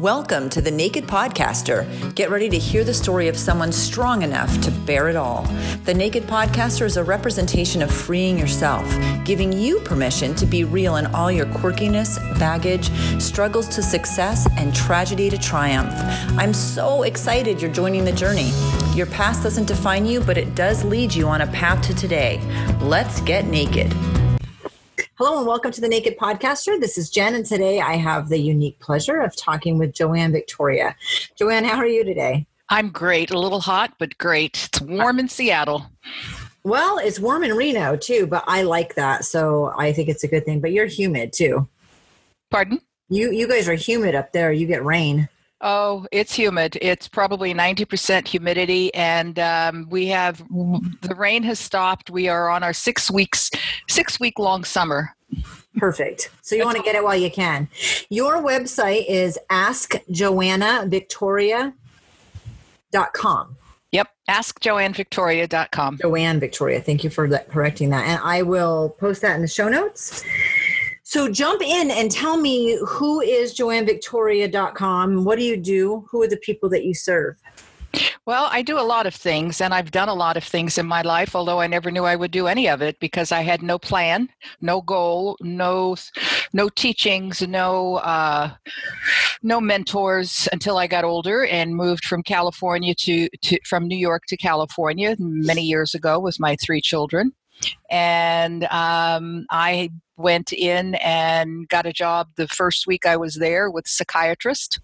Welcome to The Naked Podcaster. Get ready to hear the story of someone strong enough to bear it all. The Naked Podcaster is a representation of freeing yourself, giving you permission to be real in all your quirkiness, baggage, struggles to success, and tragedy to triumph. I'm so excited you're joining the journey. Your past doesn't define you, but it does lead you on a path to today. Let's get naked. Hello and welcome to the Naked Podcaster. This is Jen, and today I have the unique pleasure of talking with Joanne Victoria. Joanne, how are you today? I'm great. A little hot, but great. It's warm in Seattle. Well, it's warm in Reno too, but I like that, so I think it's a good thing. But you're humid too. Pardon? You you guys are humid up there. You get rain. Oh, it's humid. It's probably 90% humidity, and um, we have the rain has stopped. We are on our six weeks, six week long summer. Perfect. So you want to get it while you can. Your website is askjoannavictoria.com. Yep, askjoannavictoria.com. Joanne Victoria. Thank you for that, correcting that. And I will post that in the show notes. So jump in and tell me who is joannevictoria.com? What do you do? Who are the people that you serve? Well, I do a lot of things, and I've done a lot of things in my life, although I never knew I would do any of it because I had no plan, no goal, no, no teachings, no, uh, no mentors until I got older and moved from California to, to from New York to California many years ago with my three children and um, I went in and got a job the first week I was there with a psychiatrist.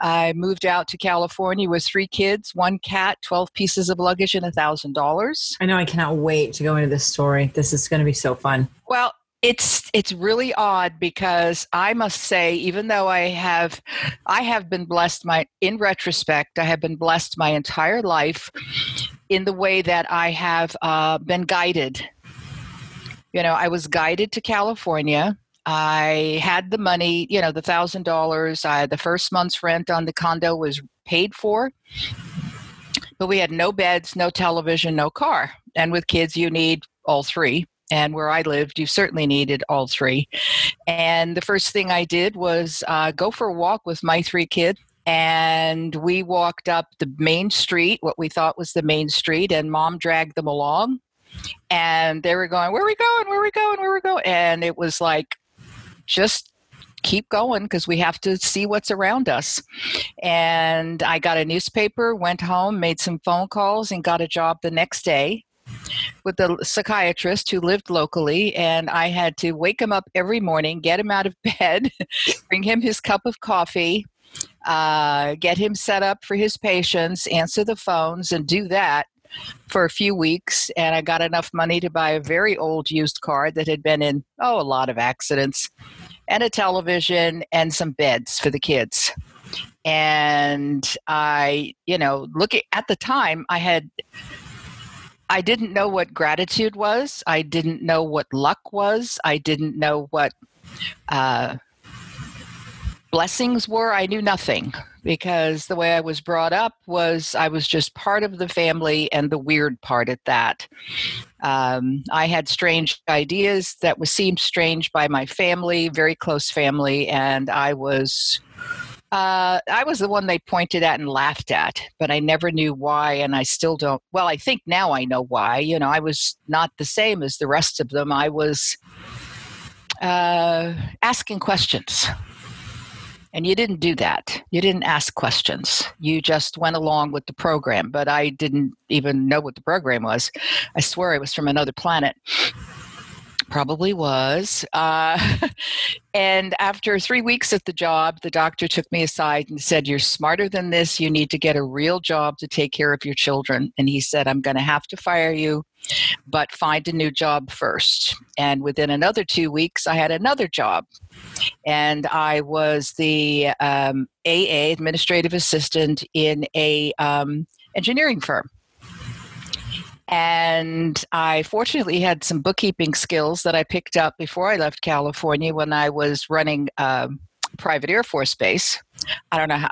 I moved out to California with three kids, one cat, 12 pieces of luggage, and $1,000. I know I cannot wait to go into this story. This is going to be so fun. Well, it's it's really odd because I must say, even though I have I have been blessed my in retrospect, I have been blessed my entire life in the way that I have uh, been guided. You know, I was guided to California. I had the money, you know, the thousand dollars. The first month's rent on the condo was paid for, but we had no beds, no television, no car. And with kids, you need all three. And where I lived, you certainly needed all three. And the first thing I did was uh, go for a walk with my three kids and we walked up the main street, what we thought was the main street, and mom dragged them along. And they were going, Where are we going? Where are we going? Where are we going? And it was like, just keep going because we have to see what's around us. And I got a newspaper, went home, made some phone calls, and got a job the next day with the psychiatrist who lived locally. And I had to wake him up every morning, get him out of bed, bring him his cup of coffee, uh, get him set up for his patients, answer the phones, and do that for a few weeks. And I got enough money to buy a very old used car that had been in, oh, a lot of accidents, and a television and some beds for the kids. And I, you know, looking at the time, I had. I didn't know what gratitude was. I didn't know what luck was. I didn't know what uh, blessings were, I knew nothing because the way I was brought up was I was just part of the family and the weird part at that. Um, I had strange ideas that was seemed strange by my family, very close family, and I was. Uh, I was the one they pointed at and laughed at, but I never knew why, and I still don't. Well, I think now I know why. You know, I was not the same as the rest of them. I was uh, asking questions and you didn't do that. You didn't ask questions. You just went along with the program. But I didn't even know what the program was. I swear it was from another planet. Probably was. Uh, and after three weeks at the job, the doctor took me aside and said, You're smarter than this. You need to get a real job to take care of your children. And he said, I'm going to have to fire you, but find a new job first. And within another two weeks, I had another job. And I was the um, AA, administrative assistant, in a um, engineering firm and I fortunately had some bookkeeping skills that I picked up before I left California when I was running um, private Air Force Base. I don't know how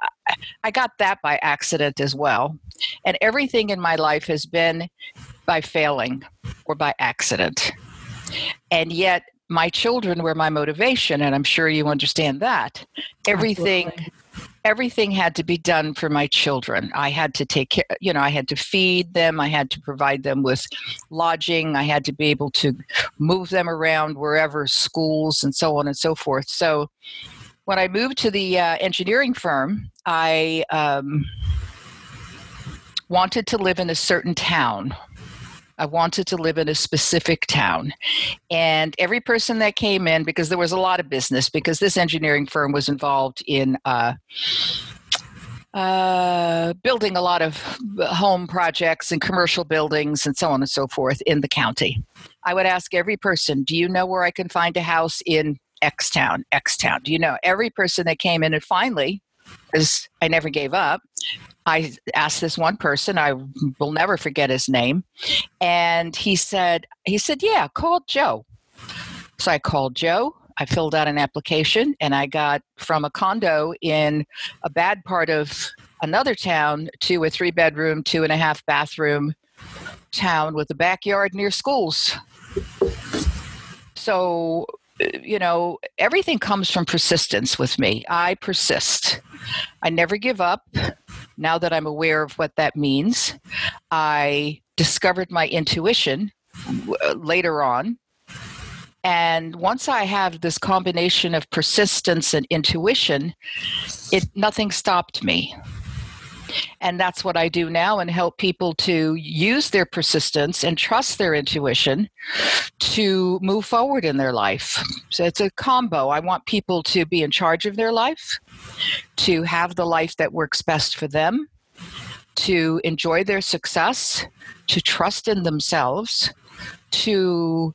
I got that by accident as well. And everything in my life has been by failing or by accident. And yet, my children were my motivation, and I'm sure you understand that. Everything. Absolutely everything had to be done for my children. I had to take care, you know, I had to feed them, I had to provide them with lodging, I had to be able to move them around wherever schools and so on and so forth. So when I moved to the uh, engineering firm, I um, wanted to live in a certain town I wanted to live in a specific town. And every person that came in, because there was a lot of business, because this engineering firm was involved in uh, uh, building a lot of home projects and commercial buildings and so on and so forth in the county. I would ask every person, Do you know where I can find a house in X town, X town? Do you know? Every person that came in, and finally, because I never gave up, I asked this one person, I will never forget his name, and he said, he said, yeah, call Joe. So I called Joe. I filled out an application, and I got from a condo in a bad part of another town to a three bedroom, two and a half bathroom town with a backyard near schools. So you know, everything comes from persistence with me. I persist. I never give up. Now that I'm aware of what that means, I discovered my intuition later on. And once I have this combination of persistence and intuition, it nothing stopped me. And that's what I do now and help people to use their persistence and trust their intuition to move forward in their life. So it's a combo. I want people to be in charge of their life, to have the life that works best for them, to enjoy their success, to trust in themselves, to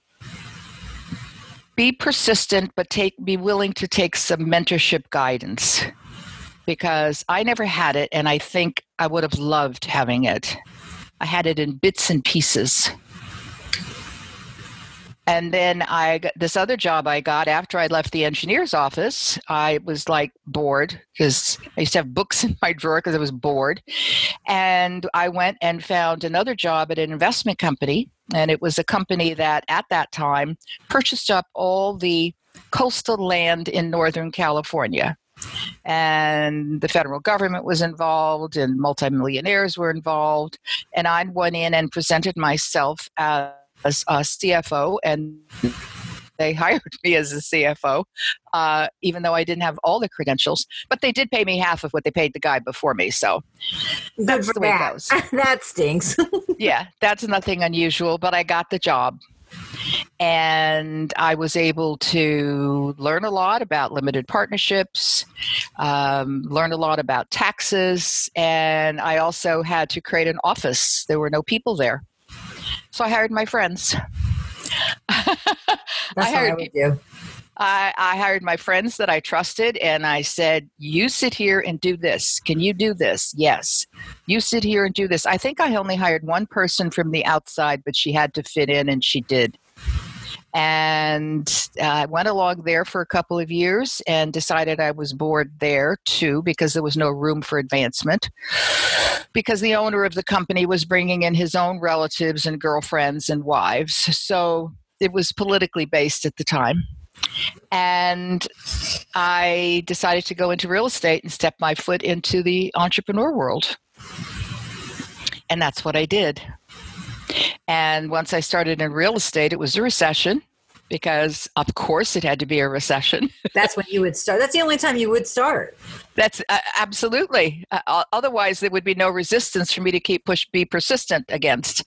be persistent but take be willing to take some mentorship guidance because I never had it, and I think I would have loved having it. I had it in bits and pieces. And then I got this other job I got after I left the engineer's office. I was like bored because I used to have books in my drawer because I was bored. And I went and found another job at an investment company. And it was a company that at that time purchased up all the coastal land in Northern California and the federal government was involved and multimillionaires were involved. And i went in and presented myself as a cfo and they hired me as a cfo uh, even though i didn't have all the credentials but they did pay me half of what they paid the guy before me so that's the way that. it goes. that stinks. Yeah that's nothing unusual but i got the job and I was able to learn a lot about limited partnerships, um, learn a lot about taxes, and I also had to create an office. There were no people there. So I hired my friends. That's I hired, what I would do. I, I, hired my friends that I trusted and I said, You sit here and do this. Can you do this? Yes. You sit here and do this. I think I only hired one person from the outside, but she had to fit in and she did. And uh, I went along there for a couple of years and decided I was bored there too because there was no room for advancement. Because the owner of the company was bringing in his own relatives and girlfriends and wives. So it was politically based at the time and I decided to go into real estate and step my foot into the entrepreneur world. And that's what I did. And once I started in real estate, it was a recession because of course it had to be a recession. That's when you would start. That's the only time you would start. That's uh, absolutely. Uh, otherwise, there would be no resistance for me to keep push, be persistent against.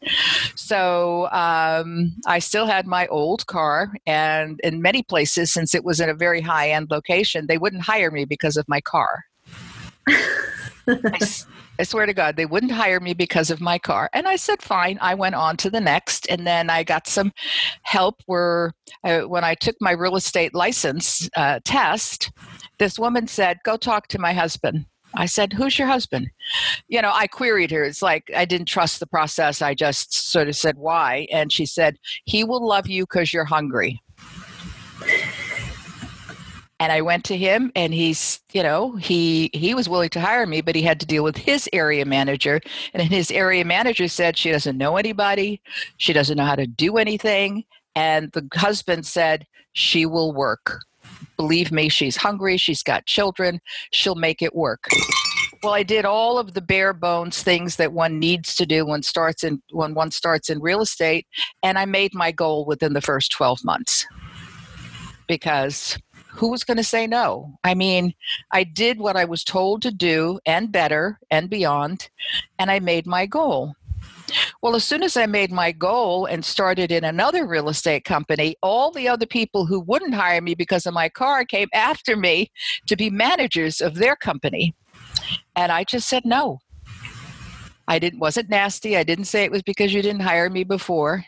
So um, I still had my old car, and in many places, since it was in a very high end location, they wouldn't hire me because of my car. I, I swear to God, they wouldn't hire me because of my car. And I said, fine. I went on to the next. And then I got some help where uh, when I took my real estate license uh, test, this woman said, go talk to my husband. I said, Who's your husband? You know, I queried her. It's like I didn't trust the process. I just sort of said, Why? And she said, He will love you because you're hungry and I went to him and he's, you know, he he was willing to hire me, but he had to deal with his area manager. And his area manager said she doesn't know anybody, she doesn't know how to do anything. And the husband said, She will work. believe me, she's hungry, she's got children, she'll make it work. Well, I did all of the bare bones things that one needs to do when starts in when one starts in real estate, and I made my goal within the first 12 months. Because who was going to say no? I mean, I did what I was told to do and better and beyond, and I made my goal. Well, as soon as I made my goal and started in another real estate company, all the other people who wouldn't hire me because of my car came after me to be managers of their company. And I just said no. I didn't wasn't nasty. I didn't say it was because you didn't hire me before,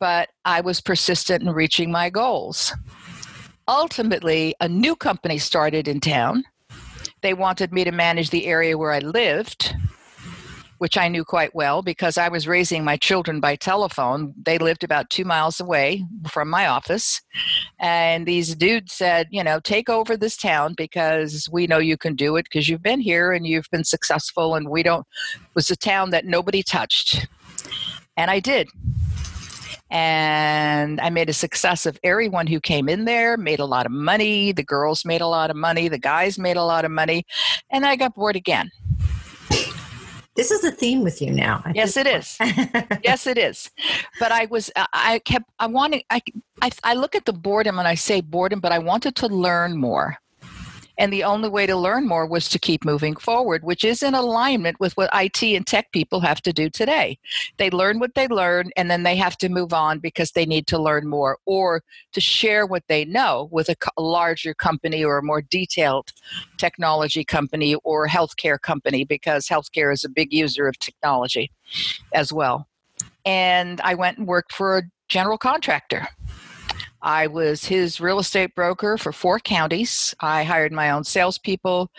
but I was persistent in reaching my goals. Ultimately, a new company started in town. They wanted me to manage the area where I lived which I knew quite well because I was raising my children by telephone. They lived about two miles away from my office. And these dudes said, you know, take over this town because we know you can do it because you've been here and you've been successful. And we don't, it was a town that nobody touched. And I did and I made a success of everyone who came in there, made a lot of money. The girls made a lot of money, the guys made a lot of money, and I got bored again. This is a theme with you now. Yes, it is. yes, it is. But I was, I kept, I wanted, I, I, I look at the boredom and I say boredom, but I wanted to learn more. And the only way to learn more was to keep moving forward, which is in alignment with what IT and tech people have to do today. They learn what they learn and then they have to move on because they need to learn more or to share what they know with a, larger company or a more detailed technology company or healthcare company because healthcare is a big user of technology as well. And I went and worked for a general contractor I was his real estate broker for four counties. I hired my own salespeople,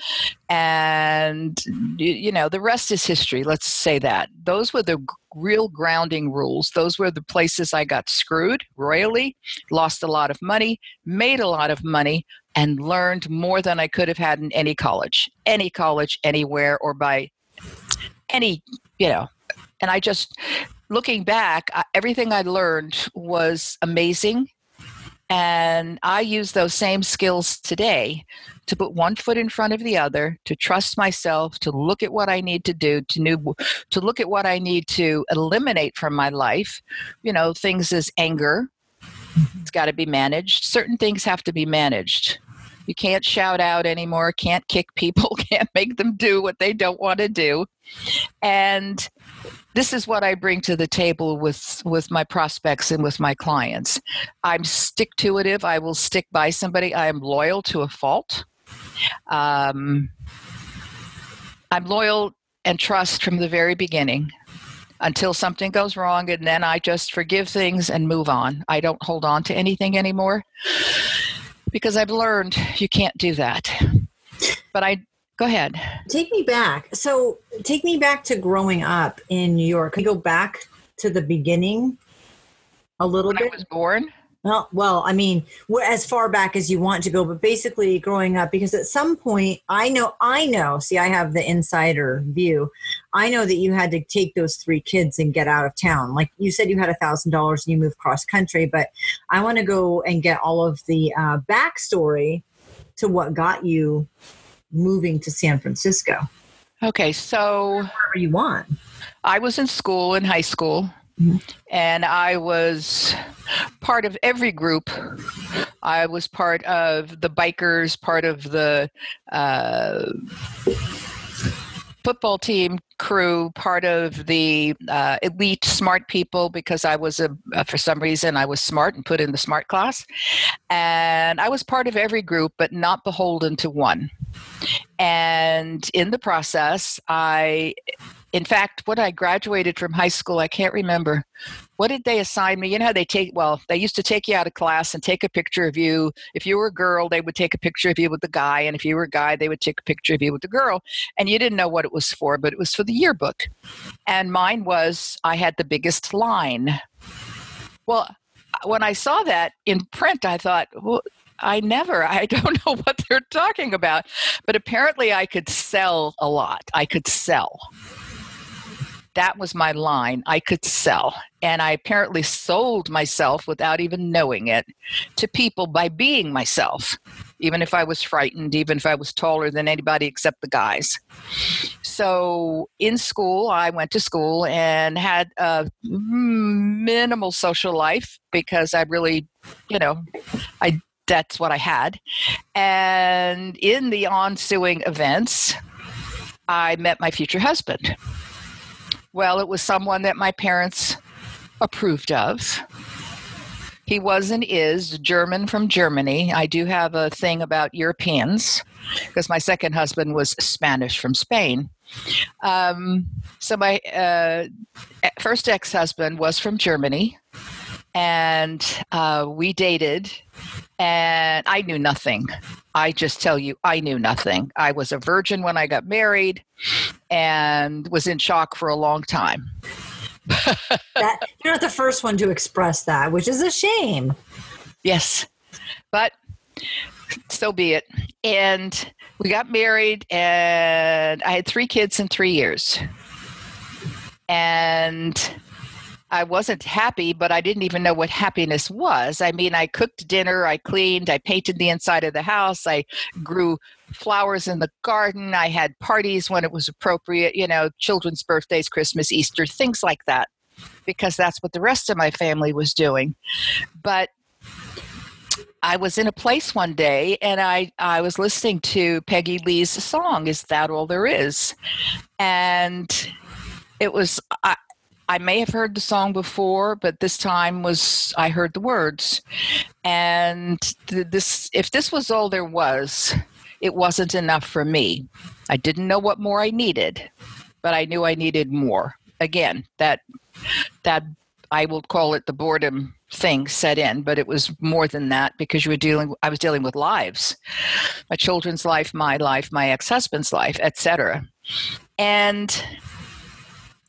and you know the rest is history. Let's say that those were the real grounding rules. Those were the places I got screwed royally, lost a lot of money, made a lot of money, and learned more than I could have had in any college, any college, anywhere, or by any you know. And I just looking back, everything I learned was amazing and I use those same skills today to put one foot in front of the other, to trust myself, to look at what I need to do, to new, to look at what I need to eliminate from my life. You know, things as anger, it's got to be managed. Certain things have to be managed. You can't shout out anymore, can't kick people, can't make them do what they don't want to do. And this is what I bring to the table with with my prospects and with my clients. I'm stick to it. I will stick by somebody. I am loyal to a fault. Um, I'm loyal and trust from the very beginning until something goes wrong, and then I just forgive things and move on. I don't hold on to anything anymore because I've learned you can't do that. But I Go ahead. Take me back. So, take me back to growing up in New York. Can you go back to the beginning a little when bit? I was born. Well, well, I mean, as far back as you want to go, but basically growing up, because at some point, I know, I know. See, I have the insider view. I know that you had to take those three kids and get out of town. Like you said, you had a thousand dollars and you moved cross country, but I want to go and get all of the uh, backstory to what got you moving to San Francisco? Okay, so wherever you want. I was in school in high school. And I was part of every group. I was part of the bikers, part of the uh, football team crew, part of the uh, elite smart people because I was a, uh, for some reason I was smart and put in the smart class, and I was part of every group, but not beholden to one. And in the process, I in fact, when I graduated from high school, I can't remember. What did they assign me? You know how they take, well, they used to take you out of class and take a picture of you. If you were a girl, they would take a picture of you with the guy. And if you were a guy, they would take a picture of you with the girl. And you didn't know what it was for, but it was for the yearbook. And mine was, I had the biggest line. Well, uh, when I saw that in print, I thought, well, I never, I don't know what they're talking about. But apparently, I could sell a lot. I could sell that was my line. I could sell. And I apparently sold myself without even knowing it to people by being myself, even if I was frightened, even if I was taller than anybody except the guys. So in school, I went to school and had a minimal social life because I really, you know, I that's what I had. And in the ensuing events, I met my future husband. Well, it was someone that my parents approved of. He was and is German from Germany. I do have a thing about Europeans because my second husband was Spanish from Spain. Um, so my uh, first ex-husband was from Germany, and uh, we dated and I knew nothing. I just tell you, I knew nothing. I was a virgin when I got married and was in shock for a long time. that, you're not the first one to express that, which is a shame. Yes. But so be it. And we got married, and I had three kids in three years. And I wasn't happy, but I didn't even know what happiness was. I mean, I cooked dinner, I cleaned, I painted the inside of the house, I grew flowers in the garden, I had parties when it was appropriate, you know, children's birthdays, Christmas, Easter, things like that, because that's what the rest of my family was doing. But I was in a place one day and I, I was listening to Peggy Lee's song, Is That All There Is? And it was, I, I may have heard the song before, but this time was I heard the words. And this if this was all there was, it wasn't enough for me. I didn't know what more I needed, but I knew I needed more. Again, that that I will call it the boredom thing set in, but it was more than that because you were dealing I was dealing with lives. My children's life, my life, my ex-husband's life, etc. And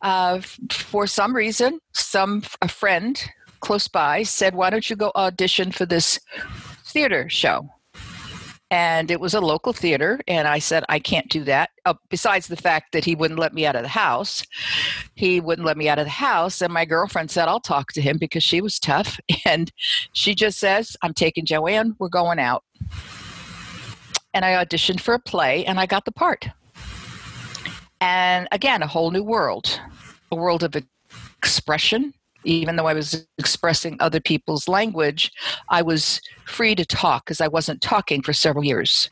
uh, for some reason, some a friend close by said, "Why don't you go audition for this theater show?" And it was a local theater, and I said, "I can't do that." Uh, besides the fact that he wouldn't let me out of the house, he wouldn't let me out of the house. And my girlfriend said, "I'll talk to him," because she was tough, and she just says, "I'm taking Joanne. We're going out." And I auditioned for a play, and I got the part. And again, a whole new world, a world of expression. Even though I was expressing other people's language, I was free to talk because I wasn't talking for several years.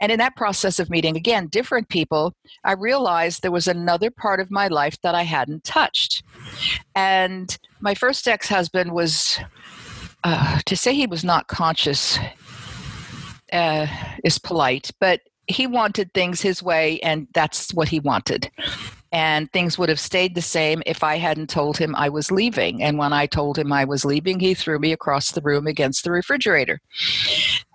And in that process of meeting, again, different people, I realized there was another part of my life that I hadn't touched. And my first ex husband was, uh, to say he was not conscious uh, is polite, but he wanted things his way, and that's what he wanted. And things would have stayed the same if I hadn't told him I was leaving. And when I told him I was leaving, he threw me across the room against the refrigerator.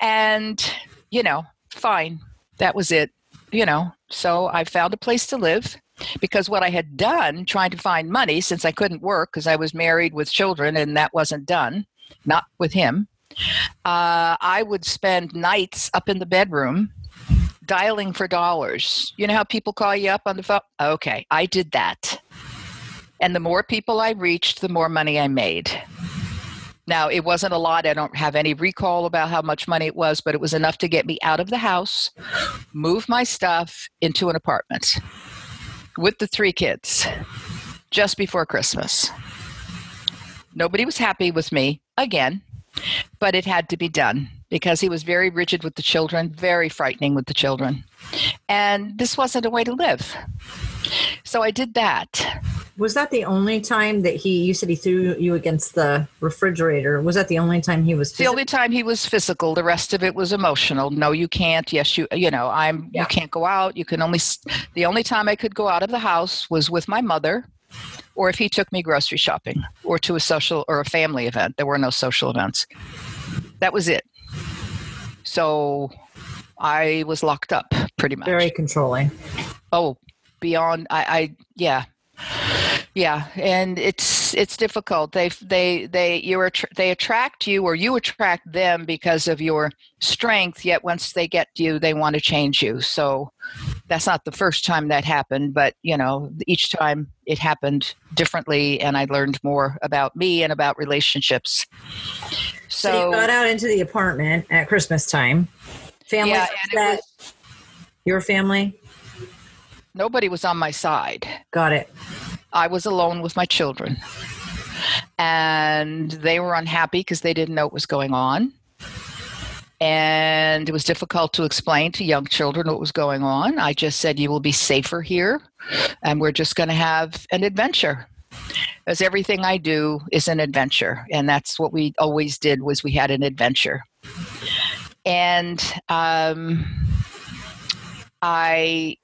And, you know, fine. That was it. You know, so I found a place to live because what I had done trying to find money since I couldn't work because I was married with children and that wasn't done, not with him. Uh, I would spend nights up in the bedroom dialing for dollars. You know how people call you up on the phone? Okay, I did that. And the more people I reached, the more money I made. Now, it wasn't a lot. I don't have any recall about how much money it was, but it was enough to get me out of the house, move my stuff into an apartment with the three kids just before Christmas. Nobody was happy with me again, but it had to be done because he was very rigid with the children, very frightening with the children. And this wasn't a way to live. So I did that. Was that the only time that he, you said he threw you against the refrigerator? Was that the only time he was physical? The only time he was physical. The rest of it was emotional. No, you can't. Yes, you, you know, I'm, yeah. you can't go out. You can only, the only time I could go out of the house was with my mother or if he took me grocery shopping or to a social or a family event. There were no social events. That was it. So I was locked up pretty much. Very controlling. Oh, beyond I, I yeah. Yeah, and it's it's difficult. They they they you are they attract you or you attract them because of your strength. Yet once they get you, they want to change you. So that's not the first time that happened, but you know, each time it happened differently, and I learned more about me and about relationships. So, so you got out into the apartment at Christmas time. Family yeah. Was, Your family? Nobody was on my side. Got it. I was alone with my children. And they were unhappy because they didn't know what was going on and it was difficult to explain to young children what was going on. I just said, You will be safer here, and we're just going to have an adventure. As everything I do is an adventure, and that's what we always did was we had an adventure. And um, I,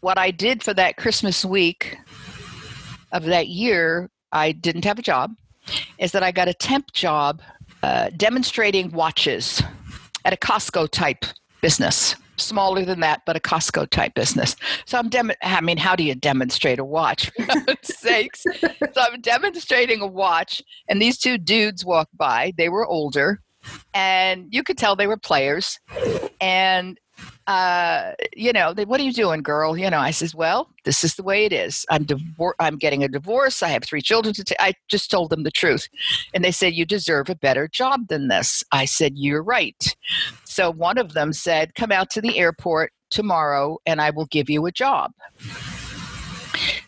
what I did for that Christmas week of that year, I didn't have a job, is that I got a temp job uh, demonstrating watches at a Costco type business smaller than that, but a Costco type business. So I'm, dem- I mean, how do you demonstrate a watch? sakes. So I'm demonstrating a watch, and these two dudes walk by. They were older, and you could tell they were players. And uh, you know, they, what are you doing, girl? You know, I says, well, this is the way it is. I'm divor- I'm getting a divorce. I have three children to take. I just told them the truth. And they said, you deserve a better job than this. I said, you're right. So one of them said, come out to the airport tomorrow and I will give you a job.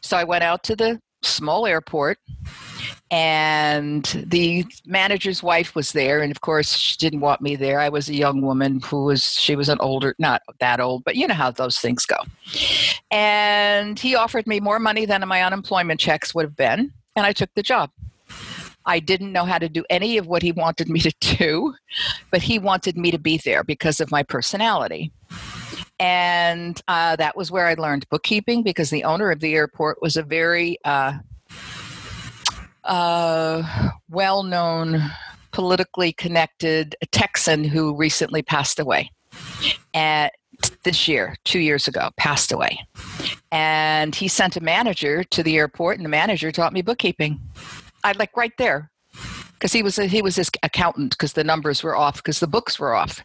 So I went out to the small airport and the manager's wife was there and of course she didn't want me there. I was a young woman who was she was an older not that old but you know how those things go. And he offered me more money than my unemployment checks would have been and i took the job i didn't know how to do any of what he wanted me to do but he wanted me to be there because of my personality and uh, that was where i learned bookkeeping because the owner of the airport was a very uh, uh, well known, politically connected Texan who recently passed away. At this year, two years ago, passed away. And he sent a manager to the airport, and the manager taught me bookkeeping. I like right there, because he was a, he was his accountant because the numbers were off because the books were off.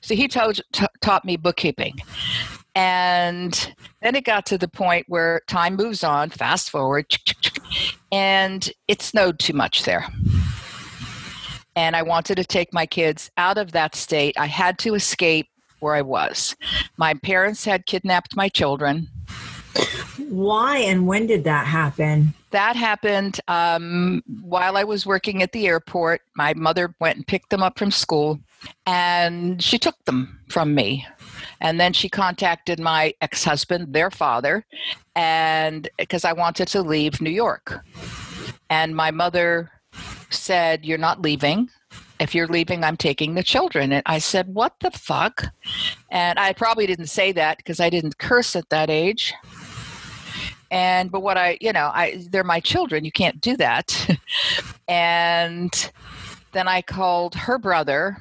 So he told, t- taught me bookkeeping, and then it got to the point where time moves on, fast forward, and it snowed too much there. And I wanted to take my kids out of that state. I had to escape where I was. My parents had kidnapped my children. Why and when did that happen? That happened um, while I was working at the airport. My mother went and picked them up from school, and she took them from me. And then she contacted my ex husband, their father, and because I wanted to leave New York. And my mother said, You're not leaving. If you're leaving, I'm taking the children. And I said, What the fuck? And I probably didn't say that because I didn't curse at that age. And, but what I, you know, I, they're my children. You can't do that. and then I called her brother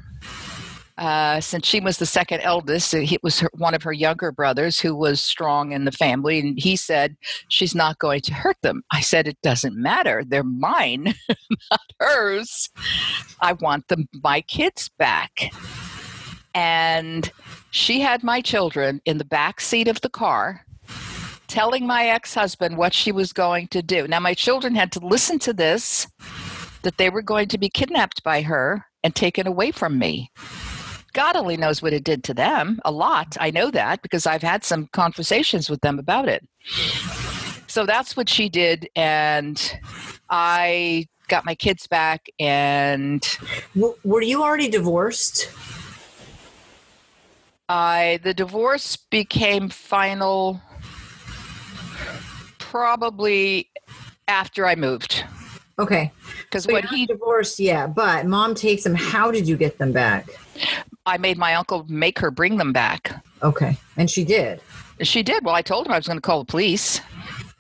uh, since she was the second eldest, it was her, one of her younger brothers who was strong in the family, and he said she's not going to hurt them. I said it doesn't matter; they're mine, not hers. I want them, my kids back. And she had my children in the back seat of the car, telling my ex-husband what she was going to do. Now my children had to listen to this, that they were going to be kidnapped by her and taken away from me. God only knows what it did to them. A lot. I know that because I've had some conversations with them about it. So that's what she did. And I got my kids back. And were you already divorced? I the divorce became final probably after I moved. Okay. Because so what he divorced, yeah, but mom takes them. How did you get them back? I made my uncle make her bring them back. Okay. And she did. She did. Well, I told her I was going to call the police.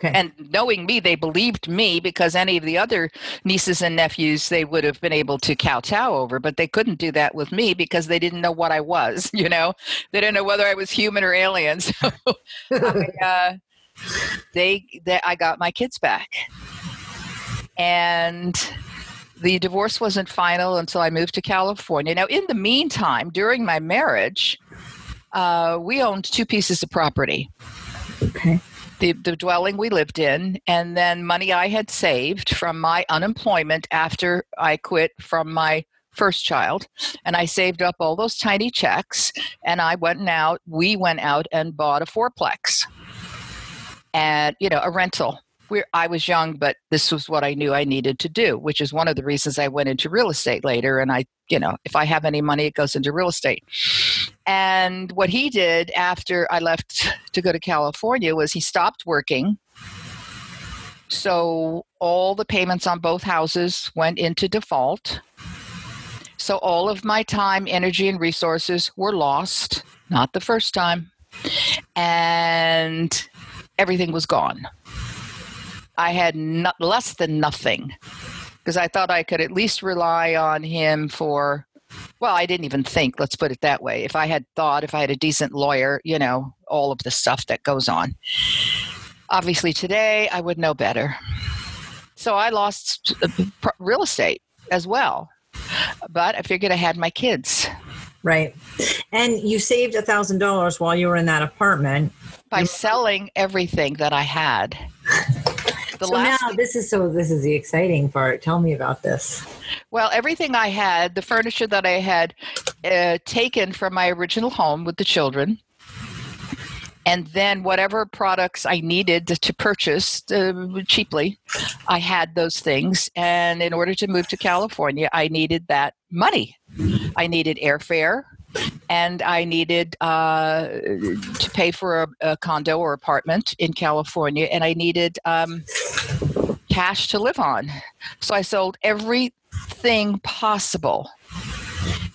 Okay. And knowing me, they believed me because any of the other nieces and nephews they would have been able to kowtow over, but they couldn't do that with me because they didn't know what I was. You know, they didn't know whether I was human or alien. So I, uh, they, they, I got my kids back, and the divorce wasn't final until I moved to California. Now, in the meantime, during my marriage, uh, we owned two pieces of property. Okay. The, the dwelling we lived in, and then money I had saved from my unemployment after I quit from my first child. And I saved up all those tiny checks, and I went out, we went out and bought a fourplex and, you know, a rental we're, I was young, but this was what I knew I needed to do, which is one of the reasons I went into real estate later. And I, you know, if I have any money, it goes into real estate. And what he did after I left to go to California was he stopped working. So all the payments on both houses went into default. So all of my time, energy, and resources were lost. Not the first time. And everything was gone. I had not, less than nothing because I thought I could at least rely on him for, well, I didn't even think, let's put it that way. If I had thought, if I had a decent lawyer, you know, all of the stuff that goes on. Obviously, today I would know better. So I lost uh, real estate as well. But I figured I had my kids. Right. And you saved a thousand dollars while you were in that apartment by selling everything that I had. The so last now this is so this is the exciting part. Tell me about this. Well, everything I had, the furniture that I had uh, taken from my original home with the children, and then whatever products I needed to, to purchase uh, cheaply, I had those things. And in order to move to California, I needed that money. I needed airfare and I needed uh, to pay for a, a, condo or apartment in California, and I needed um, cash to live on. So I sold everything possible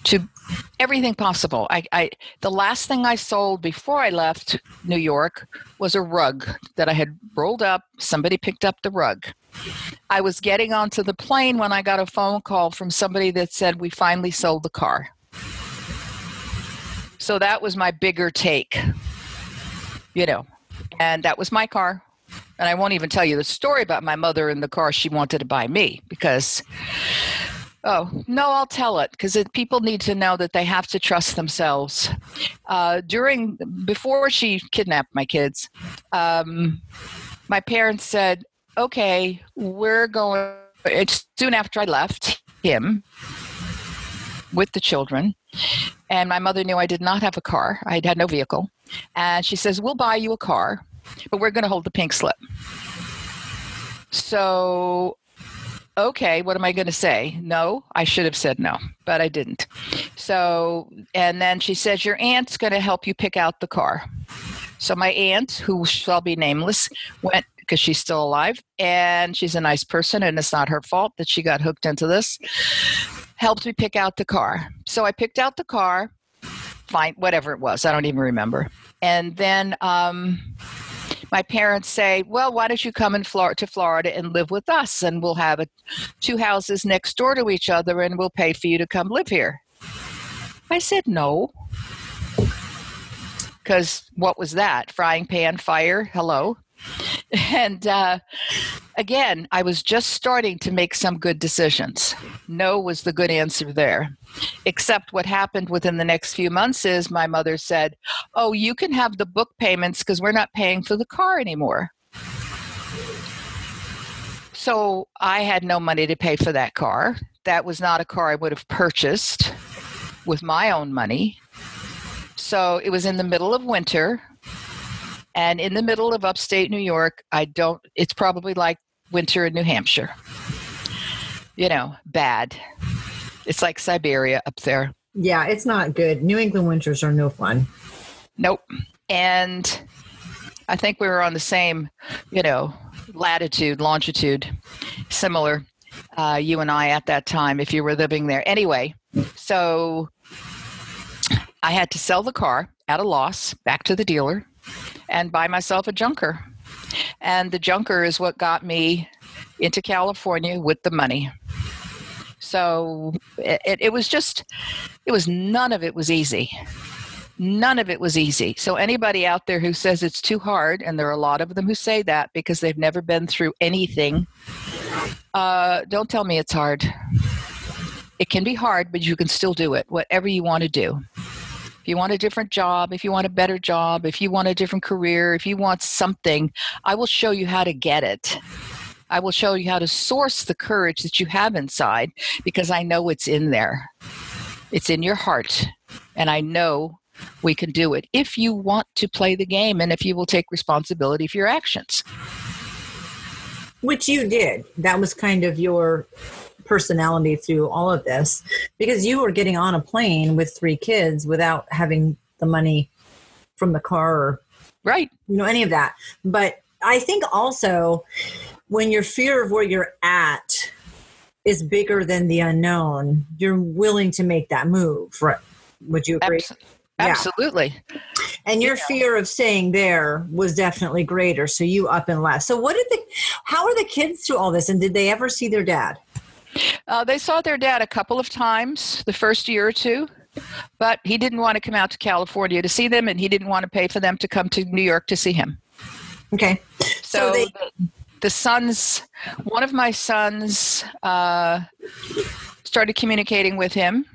to everything possible. I, I the last thing I sold before I left New York was a rug that I had rolled up. Somebody picked up the rug. I was getting onto the plane when I got a phone call from somebody that said we finally sold the car. So that was my bigger take, you know, and that was my car. And I won't even tell you the story about my mother and the car she wanted to buy me because, oh, no, I'll tell it because people need to know that they have to trust themselves. Uh, during, before she kidnapped my kids, um, my parents said, okay, we're going, it's soon after I left him with the children. And my mother knew I did not have a car, I had no vehicle. And she says, We'll buy you a car, but we're going to hold the pink slip. So, okay, what am I going to say? No, I should have said no, but I didn't. So, and then she says, Your aunt's going to help you pick out the car. So, my aunt, who shall be nameless, went because she's still alive and she's a nice person and it's not her fault that she got hooked into this helped me pick out the car. So I picked out the car, fine, whatever it was, I don't even remember. And then um, my parents say, "Well, why don't you come in Florida to Florida and live with us, and we'll have a, two houses next door to each other, and we'll pay for you to come live here." I said no, because what was that? Frying pan fire? Hello. And uh, again, I was just starting to make some good decisions. No was the good answer there. Except what happened within the next few months is my mother said, Oh, you can have the book payments because we're not paying for the car anymore. So I had no money to pay for that car. That was not a car I would have purchased with my own money. So it was in the middle of winter and in the middle of upstate New York, I don't, it's probably like winter in New Hampshire. You know, bad. It's like Siberia up there. Yeah, it's not good. New England winters are no fun. Nope. And I think we were on the same, you know, latitude, longitude, similar, uh, you and I at that time, if you were living there. Anyway, so I had to sell the car at a loss back to the dealer and buy myself a junker. And the junker is what got me into California with the money. So it, it, was just, it was none of it was easy. None of it was easy. So anybody out there who says it's too hard, and there are a lot of them who say that because they've never been through anything, uh, don't tell me it's hard. It can be hard, but you can still do it, whatever you want to do. If you want a different job, if you want a better job, if you want a different career, if you want something, I will show you how to get it. I will show you how to source the courage that you have inside because I know it's in there. It's in your heart. And I know we can do it if you want to play the game and if you will take responsibility for your actions. Which you did. That was kind of your personality through all of this because you were getting on a plane with three kids without having the money from the car or right. you know any of that. But i think also when your fear of where you're at is bigger than the unknown you're willing to make that move. Right. Would you agree? Abs- absolutely. Yeah. and your yeah. fear of staying there was definitely greater so you up and left. So what did the how are the kids through all this and did they ever see their dad uh, they saw their dad a couple of times the first year or two, but he didn't want to come out to California to see them, and he didn't want to pay for them to come to New York to see him. Okay. So, so they- the, the, sons, one of my sons, uh, started communicating with him.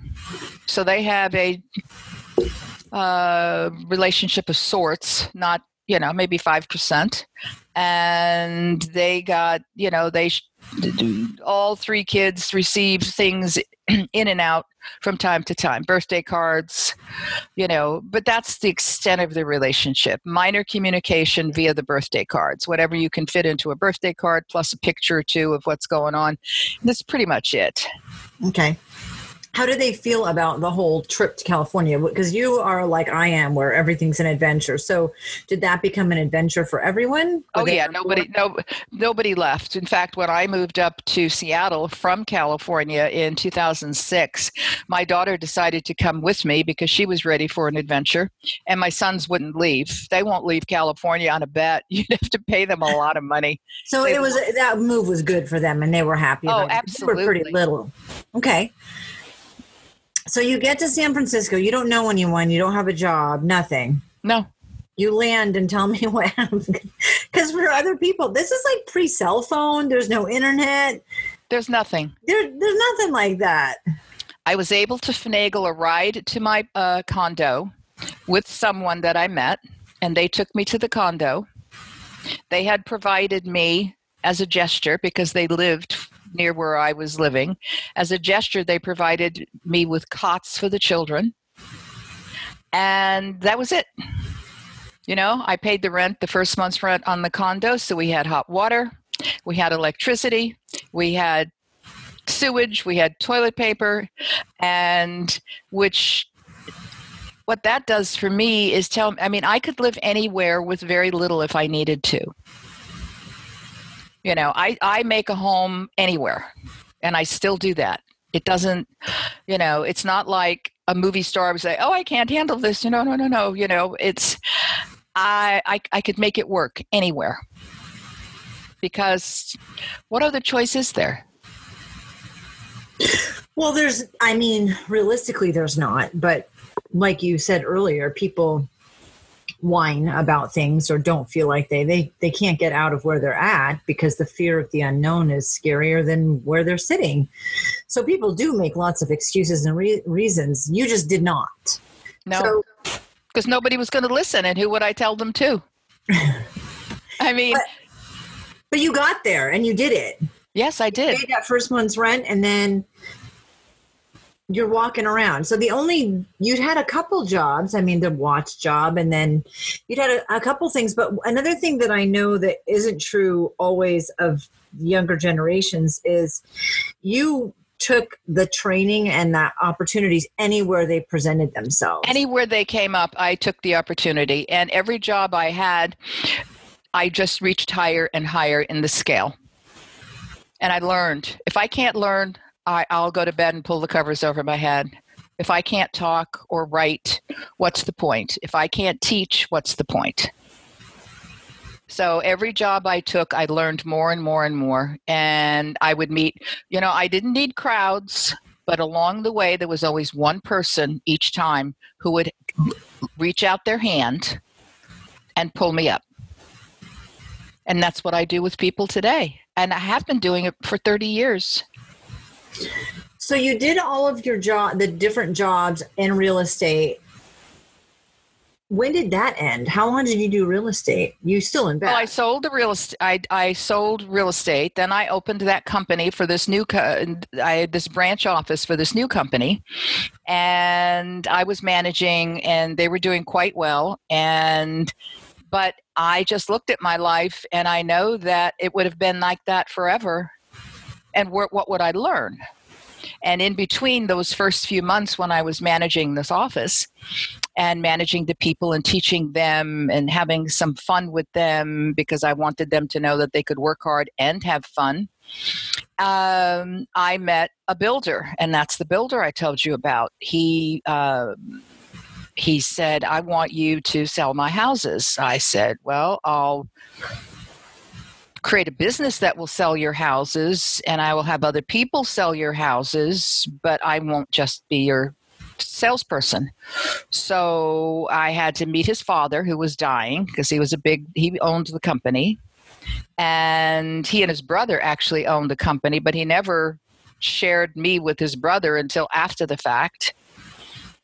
So they have a uh, relationship of sorts, not you know maybe five percent, and they got you know they all three kids receive things in and out from time to time birthday cards you know but that's the extent of the relationship. Minor communication via the birthday cards. Whatever you can fit into a birthday card plus a picture or two of what's going on that's pretty much it. Okay how do they feel about the whole trip to California? Because you are like I am, where everything's an adventure. So, did that become an adventure for everyone? Were oh yeah, nobody, no, nobody left. In fact, when I moved up to Seattle from California in 2006, my daughter decided to come with me because she was ready for an adventure, and my sons wouldn't leave. They won't leave California on a bet. You'd have to pay them a lot of money. so they it was that move was good for them, and they were happy. Oh, absolutely. They were pretty oh, little. Okay. So you get to San Francisco. You don't know anyone. You don't have a job. Nothing. No. You land and tell me what. Because for other people, this is like pre cell phone. There's no internet. There's nothing. There, there's nothing like that. I was able to finagle a ride to my uh, condo with someone that I met, and they took me to the condo. They had provided me as a gesture because they lived near where I was living. As a gesture, they provided me with cots for the children. And that was it. You know, I paid the rent, the first month's rent on the condo, so we had hot water, we had electricity, we had sewage, we had toilet paper, and which what that does for me is tell me I mean, I could live anywhere with very little if I needed to you know i i make a home anywhere and i still do that. It doesn't you know it's not like a movie star would say oh i can't handle this. You know no no no you know it's i i, I could make it work anywhere. Because what other choice is there? Well there's i mean realistically there's not but like you said earlier people whine about things or don't feel like they they they can't get out of where they're at because the fear of the unknown is scarier than where they're sitting. So people do make lots of excuses and re- reasons. You just did not. No. Because so, nobody was going to listen and who would i tell them to? I mean but, but, you got there and you did it. Yes i did. you paid that first month's rent and then you're walking around. So the only you'd had a couple jobs. I mean, the watch job, and then you'd had a, a, couple things. But another thing that I know that isn't true always of younger generations is you took the training and that opportunities anywhere they presented themselves. Anywhere they came up, I took the opportunity, and every job I had, I just reached higher and higher in the scale. And I learned. If I can't learn, I, I'll go to bed and pull the covers over my head. If I can't talk or write, what's the point? If I can't teach, what's the point? So every job I took, I learned more and more and more. And I would meet, you know, I didn't need crowds, but along the way, there was always one person each time who would reach out their hand and pull me up. And that's what I do with people today. And I have been doing it for 30 years. So you did all of your job, the different jobs in real estate when did that end? How long did you do real estate? You still invest? Well, oh, I sold the real estate. I, I sold real estate. Then I opened that company for this new. Co- I had this branch office for this new company, and I was managing, and they were doing quite well. And but I just looked at my life, and I know that it would have been like that forever. And what, what would I learn? And in between those first few months when I was managing this office, and managing the people and teaching them and having some fun with them because I wanted them to know that they could work hard and have fun. Um, I met a builder, and that's the builder I told you about. He uh, he said, "I want you to sell my houses." I said, "Well, I'll." Create a business that will sell your houses and I will have other people sell your houses, but I won't just be your salesperson. So I had to meet his father, who was dying because he was a big, he owned the company. And he and his brother actually owned the company, but he never shared me with his brother until after the fact.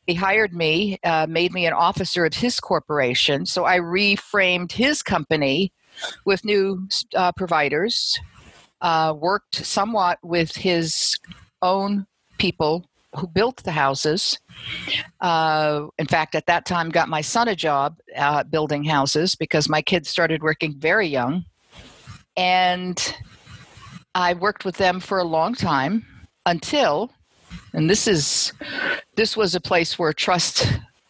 He hired me, uh, made me an officer of his corporation. So I reframed his company with new uh, providers, uh, worked somewhat with his own people who built the houses. Uh, in fact, at that time, got my son a job uh, building houses because my kids started working very young, and I worked with them for a long time until, and this is, this was a place where trust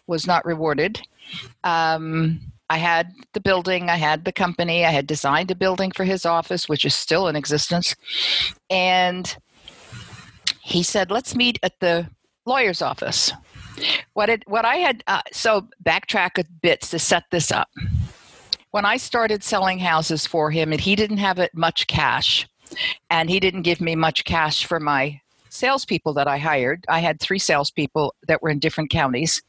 was not rewarded. Um, I had the building, I had the company, I had designed a building for his office, which is still in existence, and he said, "Let's meet at the lawyer's office." What it what I had uh, so backtrack a bit to set this up. When I started selling houses for him, and he didn't have it much cash, and he didn't give me much cash for my salespeople that I hired. I had three salespeople that were in different counties.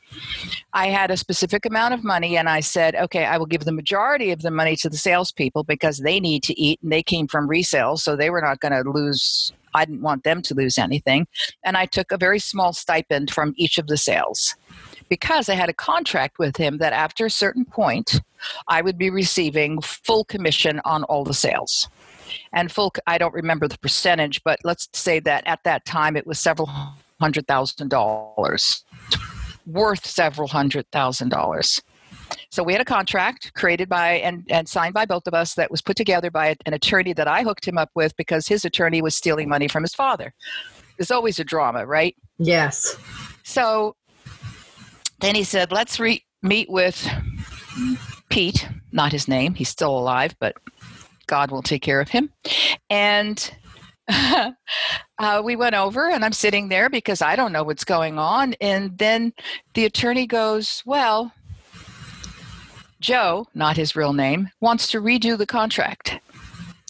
I had a specific amount of money, and I said, okay, I will give the majority of the money to the salespeople because they need to eat, and they came from resale, so they were not going to lose I didn't want them to lose anything. And I took a very small stipend from each of the sales because I had a contract with him that after a certain point, I would be receiving full commission on all the sales. And full, I don't remember the percentage, but let's say that at that time it was several hundred thousand dollars, worth several hundred thousand dollars. So we had a contract created by and, and signed by both of us that was put together by an attorney that I hooked him up with because his attorney was stealing money from his father. There's always a drama, right? Yes. So then he said, let's re- meet with Pete, not his name, he's still alive, but God will take care of him. And uh, we went over, and I'm sitting there because I don't know what's going on. And then the attorney goes, Well, Joe, not his real name, wants to redo the contract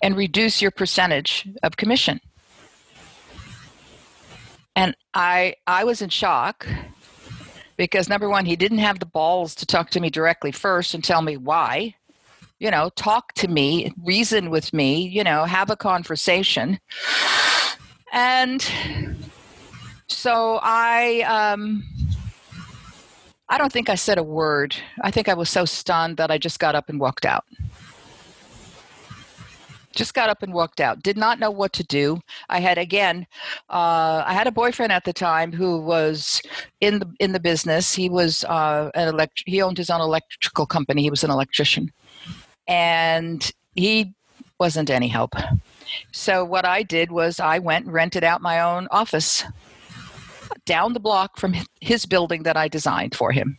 and reduce your percentage of commission. And I I was in shock because number one, he didn't have the balls to talk to me directly first and tell me why. You know, talk to me, reason with me, you know, have a conversation. And so I um I don't think I said a word. I think I was so stunned that I just got up and walked out. Just got up and walked out. Did not know what to do. I had again, uh, I had a boyfriend at the time who was in the in the business. He was uh, an elect. He owned his own electrical company. He was an electrician, and he wasn't any help. So what I did was I went and rented out my own office down the block from his building that I designed for him.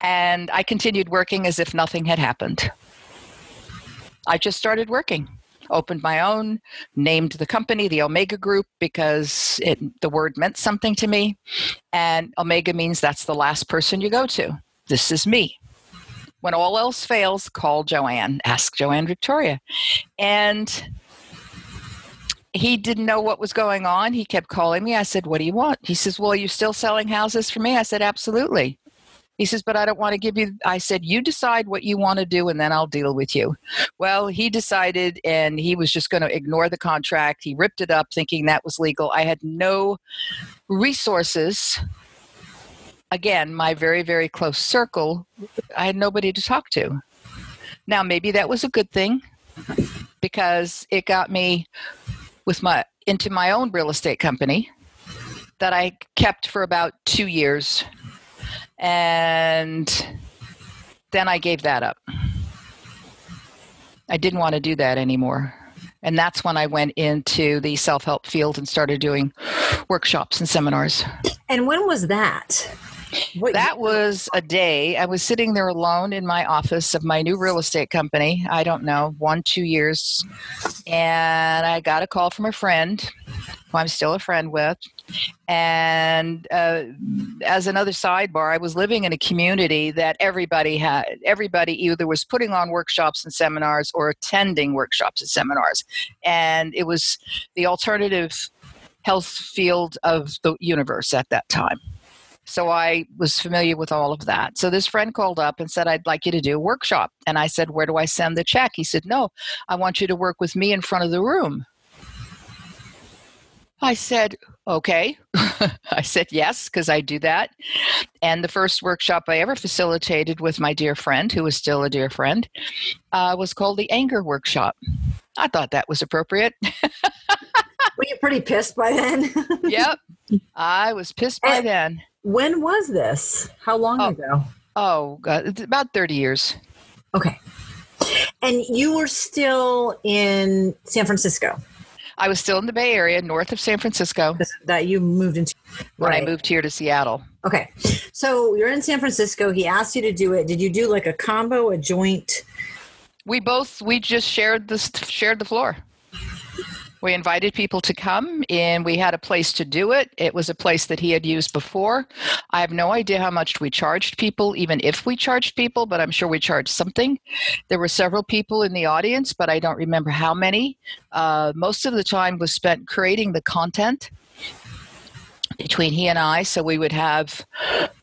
And I continued working as if nothing had happened. I just started working, opened my own, named the company the Omega Group because it, the word meant something to me. And Omega means that's the last person you go to. This is me. When all else fails, call Joanne, ask Joanne Victoria. And he didn't know what was going on. He kept calling me. I said, What do you want? He says, Well, are you still selling houses for me? I said, Absolutely. He says, But I don't want to give you. I said, You decide what you want to do and then I'll deal with you. Well, he decided and he was just going to ignore the contract. He ripped it up thinking that was legal. I had no resources again, my very, very close circle, I had nobody to talk to. Now, maybe that was a good thing because it got me with my into my own real estate company that I kept for about two years. And then I gave that up. I didn't want to do that anymore. And that's when I went into the self help field and started doing workshops and seminars. And when was that? What that was a day. I was sitting there alone in my office of my new real estate company. I don't know, one, two years. And I got a call from a friend who I'm still a friend with. And uh, as another sidebar, I was living in a community that everybody had, everybody either was putting on workshops and seminars or attending workshops and seminars. And it was the alternative health field of the universe at that time. So I was familiar with all of that. So this friend called up and said, I'd like you to do a workshop. And I said, Where do I send the check? He said, No, I want you to work with me in front of the room. I said, Okay. I said, Yes, because I do that. And the first workshop I ever facilitated with my dear friend, who is still a dear friend, uh, was called the Anger Workshop. I thought that was appropriate. Were you pretty pissed by then? yep. I was pissed by and, then. When was this? How long oh, ago? Oh, God, it's about 30 years. Okay. And you were still in San Francisco? I was still in the Bay Area, north of San Francisco. That you moved into when right. I moved here to Seattle. Okay, so you're in San Francisco. He asked you to do it. Did you do like a combo, a joint? We both we just shared this shared the floor. We invited people to come and we had a place to do it. It was a place that he had used before. I have no idea how much we charged people, even if we charged people, but I'm sure we charged something. There were several people in the audience, but I don't remember how many. Uh, most of the time was spent creating the content between he and I. So we would have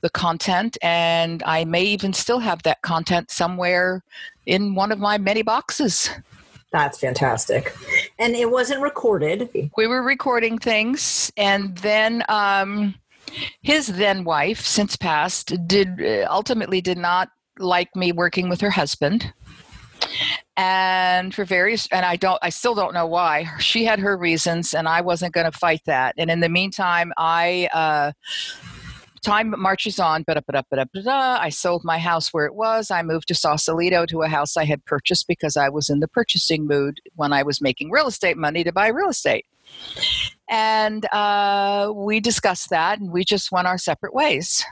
the content, and I may even still have that content somewhere in one of my many boxes. That's fantastic. And it wasn't recorded. We were recording things, and then um, his then wife, since passed, did uh, ultimately did not like me working with her husband. And for various and i don't i still don't know why. She had her reasons and i wasn't going to fight that. And in the meantime i uh, time marches on. I sold my house where it was. I moved to Sausalito to a house I had purchased because I was in the purchasing mood when I was making real estate money to buy real estate. And uh, we discussed that and we just went our separate ways.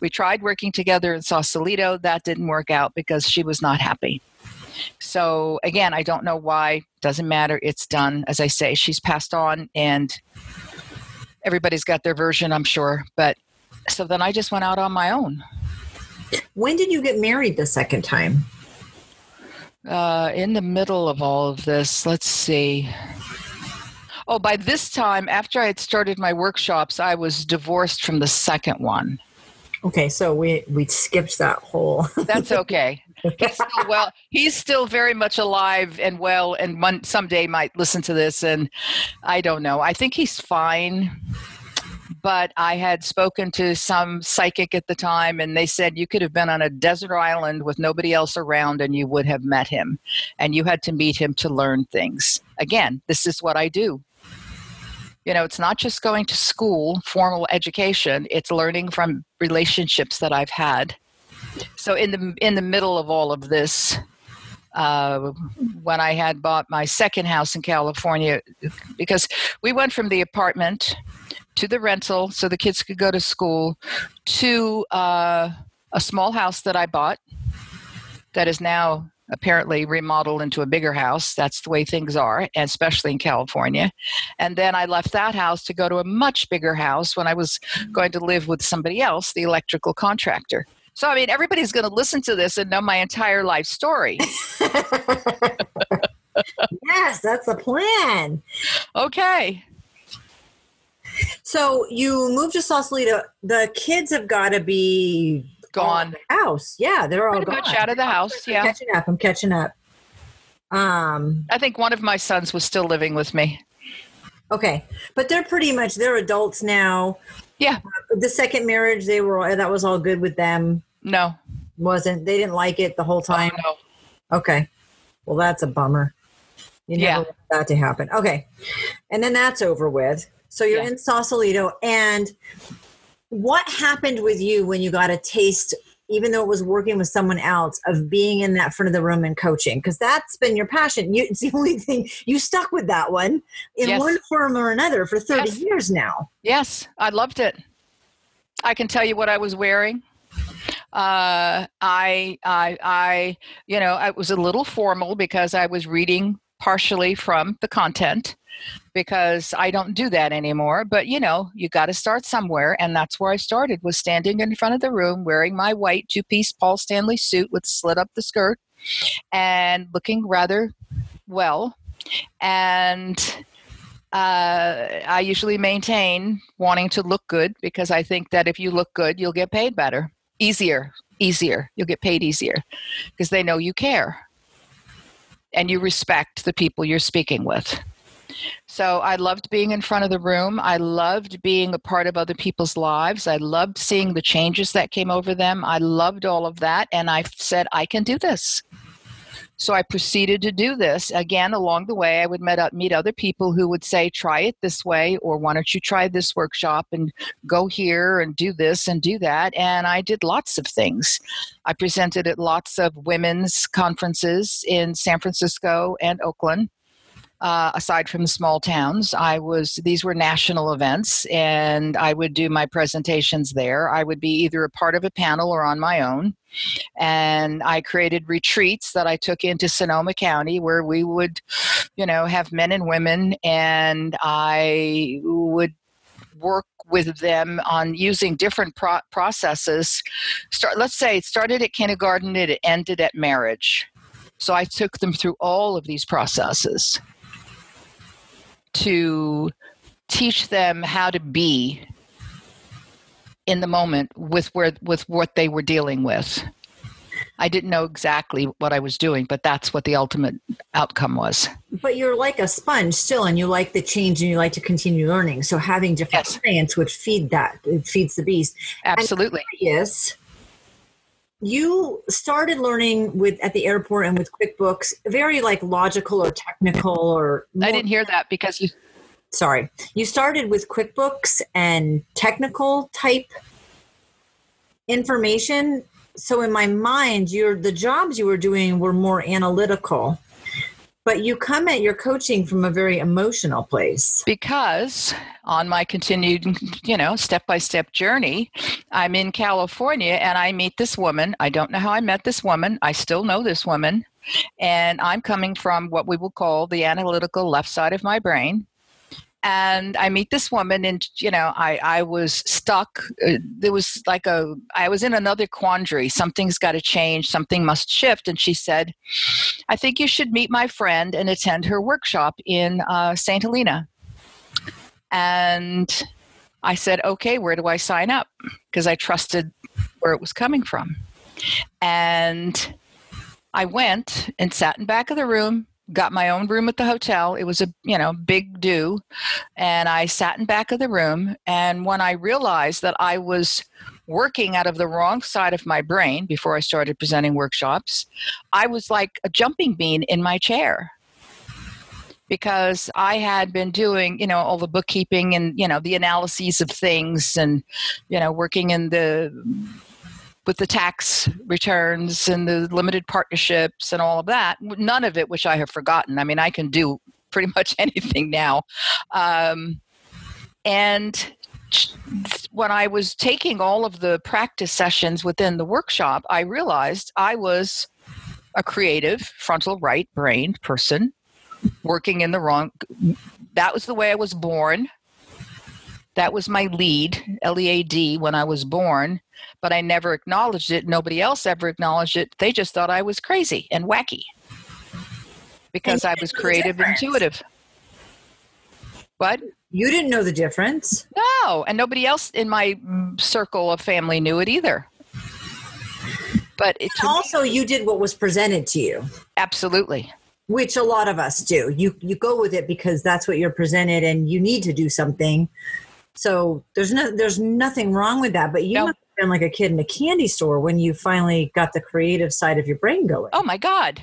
We tried working together in Sausalito. That didn't work out because she was not happy. So, again, I don't know why. Doesn't matter. It's done. As I say, she's passed on and everybody's got their version, I'm sure. But so then I just went out on my own. When did you get married the second time? Uh, in the middle of all of this, let's see. Oh, by this time, after I had started my workshops, I was divorced from the second one. Okay, so we we skipped that whole. That's okay. He's still well. He's still very much alive and well, and one someday might listen to this. And I don't know. I think he's fine but I had spoken to some psychic at the time, and they said you could have been on a desert island with nobody else around and you would have met him. And you had to meet him to learn things. Again, this is what I do. You know, it's not just going to school, formal education, it's learning from relationships that I've had. So in the in the middle of all of this, uh, when I had bought my second house in California, because we went from the apartment to the rental so the kids could go to school to uh, a small house that I bought that is now apparently remodeled into a bigger house. That's the way things are, and especially in California. And then I left that house to go to a much bigger house when I was going to live with somebody else, the electrical contractor. So, I mean, everybody's going to listen to this and know my entire life story. yes, that's the plan. Okay. So you moved to Sausalito. The kids have got to be gone. house, yeah, they're all Pretty gone. Much out of the house, I'm yeah. Catching up. I'm catching up. Um, I think one of my sons was still living with me. Okay, but they're pretty much they're adults now. Yeah. The second marriage, they were that was all good with them. No. Wasn't they didn't like it the whole time? Oh, no. Okay. Well, that's a bummer. You never Yeah. want that to happen. Okay. And then that's over with. So you're Yeah. in Sausalito. And what happened with you when you got a taste, even though it was working with someone else, of being in that front of the room and coaching? Because that's been your passion. You, it's the only thing you stuck with that one in Yes. one form or another for 30 Yes. years now. Yes, I loved it. I can tell you what I was wearing. Uh, I, I, I, you know, I was a little formal because I was reading partially from the content because I don't do that anymore. But you know, you got to start somewhere, and that's where I started. Was standing in front of the room wearing my white two-piece Paul Stanley suit with slit up the skirt, and looking rather well, and uh, I usually maintain wanting to look good because I think that if you look good, you'll get paid better, easier, easier. You'll get paid easier because they know you care and you respect the people you're speaking with. So I loved being in front of the room. I loved being a part of other people's lives. I loved seeing the changes that came over them. I loved all of that. And I said, I can do this. So I proceeded to do this. Again, along the way, I would met up, meet other people who would say, try it this way, or why don't you try this workshop and go here and do this and do that. And I did lots of things. I presented at lots of women's conferences in San Francisco and Oakland. Uh, aside from small towns, I was these were national events, and I would do my presentations there. I would be either a part of a panel or on my own and I created retreats that I took into Sonoma County where we would, you know, have men and women, and I would work with them on using different pro- processes. Start, let's say it started at kindergarten, it ended at marriage. So I took them through all of these processes to teach them how to be in the moment with where with what they were dealing with. I didn't know exactly what I was doing, but that's what the ultimate outcome was. But you're like a sponge still, and you like the change and you like to continue learning. So having different Yes. clients would feed that. It feeds the beast. Absolutely. Yes. You started learning with at the airport and with QuickBooks, very like logical or technical or I didn't hear that because you sorry. You started with QuickBooks and technical type information. So in my mind, your the jobs you were doing were more analytical. But you come at your coaching from a very emotional place. because on my continued, you know, step by step journey, I'm in California and I meet this woman. I don't know how I met this woman. I still know this woman. And I'm coming from what we will call the analytical left side of my brain. And I meet this woman, and you know, I, I was stuck. Uh, there was like a, I was in another quandary. Something's got to change. Something must shift. And she said, I think you should meet my friend and attend her workshop in uh, St. Helena. And I said, okay, where do I sign up? Because I trusted where it was coming from. And I went and sat in back of the room, got my own room at the hotel. It was a, you know, big do. And I sat in back of the room. And when I realized that I was working out of the wrong side of my brain before I started presenting workshops, I was like a jumping bean in my chair because I had been doing, you know, all the bookkeeping and, you know, the analyses of things and, you know, working in the with the tax returns and the limited partnerships and all of that. None of it, which I have forgotten. I mean, I can do pretty much anything now. Um, and when I was taking all of the practice sessions within the workshop, I realized I was a creative frontal right brain person working in the wrong that was the way I was born. That was my lead, L E A D, when I was born, but I never acknowledged it. Nobody else ever acknowledged it. They just thought I was crazy and wacky because I was creative, intuitive. What? You didn't know the difference. No, and nobody else in my mm, circle of family knew it either. But it also, you did what was presented to you, absolutely. which a lot of us do. You you go with it because that's what you're presented, and you need to do something. So there's no there's nothing wrong with that. But you No. must have been like a kid in a candy store when you finally got the creative side of your brain going. Oh my God.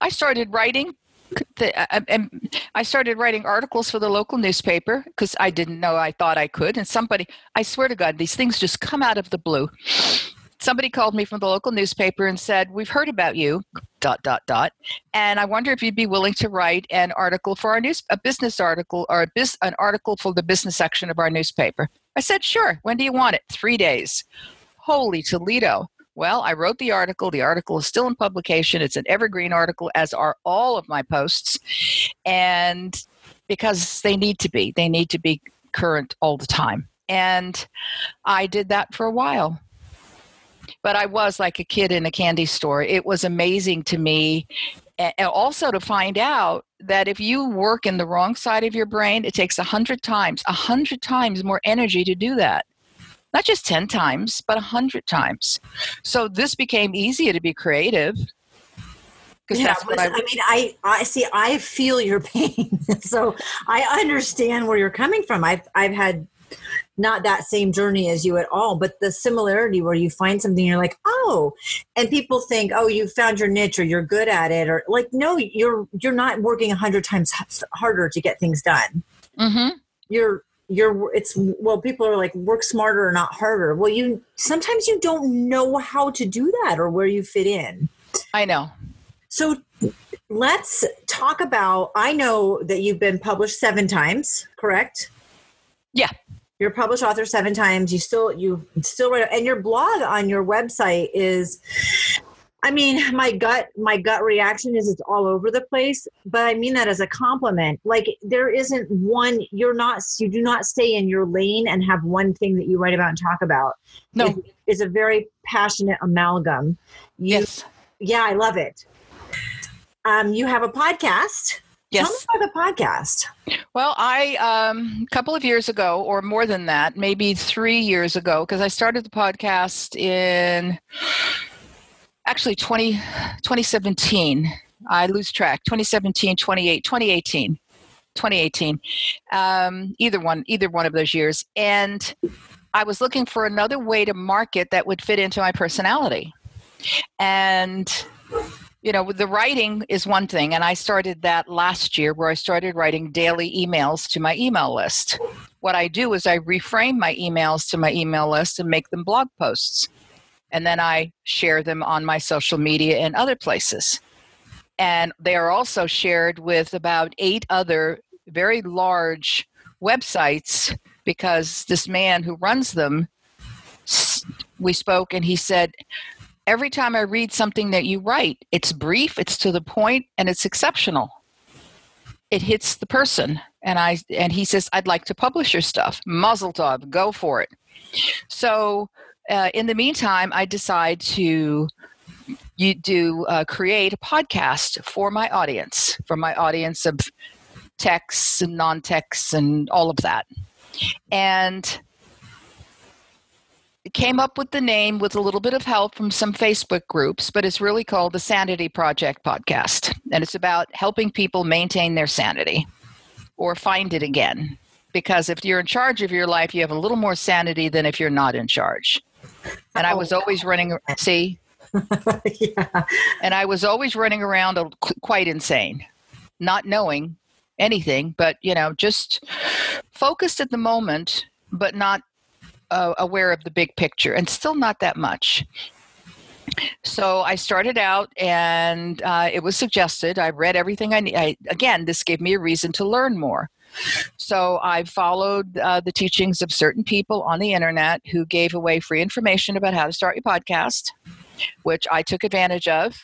I started writing. The, uh, and I started writing articles for the local newspaper because I didn't know I thought I could. And somebody, I swear to God, these things just come out of the blue. Somebody called me from the local newspaper and said, "We've heard about you." Dot dot dot. And I wonder if you'd be willing to write an article for our news, a business article or a bis, an article for the business section of our newspaper. I said, "Sure. When do you want it?" Three days. Holy Toledo! Well, I wrote the article. The article is still in publication. It's an evergreen article, as are all of my posts. And because they need to be, they need to be current all the time. And I did that for a while. But I was like a kid in a candy store. It was amazing to me. And also to find out that if you work in the wrong side of your brain, it takes a hundred times, a hundred times more energy to do that not just 10 times, but a 100 times. So this became easier to be creative. Because Yeah, that's what listen, I, I mean, I, I see. I feel your pain, so I understand where you're coming from. I've, I've had not that same journey as you at all, but the similarity where you find something, you're like, oh, and people think, oh, you found your niche or you're good at it, or like, no, you're, you're not working a hundred times harder to get things done. Mm-hmm. You're, you're, it's well, people are like, work smarter or not harder. Well, you sometimes you don't know how to do that or where you fit in. I know. So let's talk about. I know that you've been published seven times, correct? Yeah. You're a published author seven times. You still you still write, and your blog on your website is. I mean, my gut my gut reaction is it's all over the place, but I mean that as a compliment. Like there isn't one. You're not. You do not stay in your lane and have one thing that you write about and talk about. No. It- it's a very passionate amalgam. You, yes. yeah, I love it. Um, you have a podcast. Tell me about the podcast. Well, I um, a couple of years ago, or more than that, maybe three years ago, because I started the podcast in actually 20, 2017. I lose track. 2017, 28, 2018. 2018 um, either one either one of those years and i was looking for another way to market that would fit into my personality and you know the writing is one thing and i started that last year where i started writing daily emails to my email list. What i do is i reframe my emails to my email list and make them blog posts and then i share them on my social media and other places. And they are also shared with about eight other very large websites because this man who runs them we spoke and he said every time I read something that you write, it's brief, it's to the point, and it's exceptional. It hits the person. And I and he says, I'd like to publish your stuff. Muzzle tov, go for it. So uh, in the meantime, I decide to you do uh, create a podcast for my audience, for my audience of texts and non-texts and all of that. And came up with the name with a little bit of help from some Facebook groups, but it's really called the Sanity Project Podcast. And it's about helping people maintain their sanity or find it again. Because if you're in charge of your life, you have a little more sanity than if you're not in charge. And I oh, was always running, see, yeah. and I was always running around quite insane, not knowing anything, but you know, just focused at the moment, but not uh, aware of the big picture, and still not that much. So I started out, and uh, it was suggested. I read everything I need. I, again, this gave me a reason to learn more. So I followed uh, the teachings of certain people on the internet who gave away free information about how to start your podcast, which I took advantage of.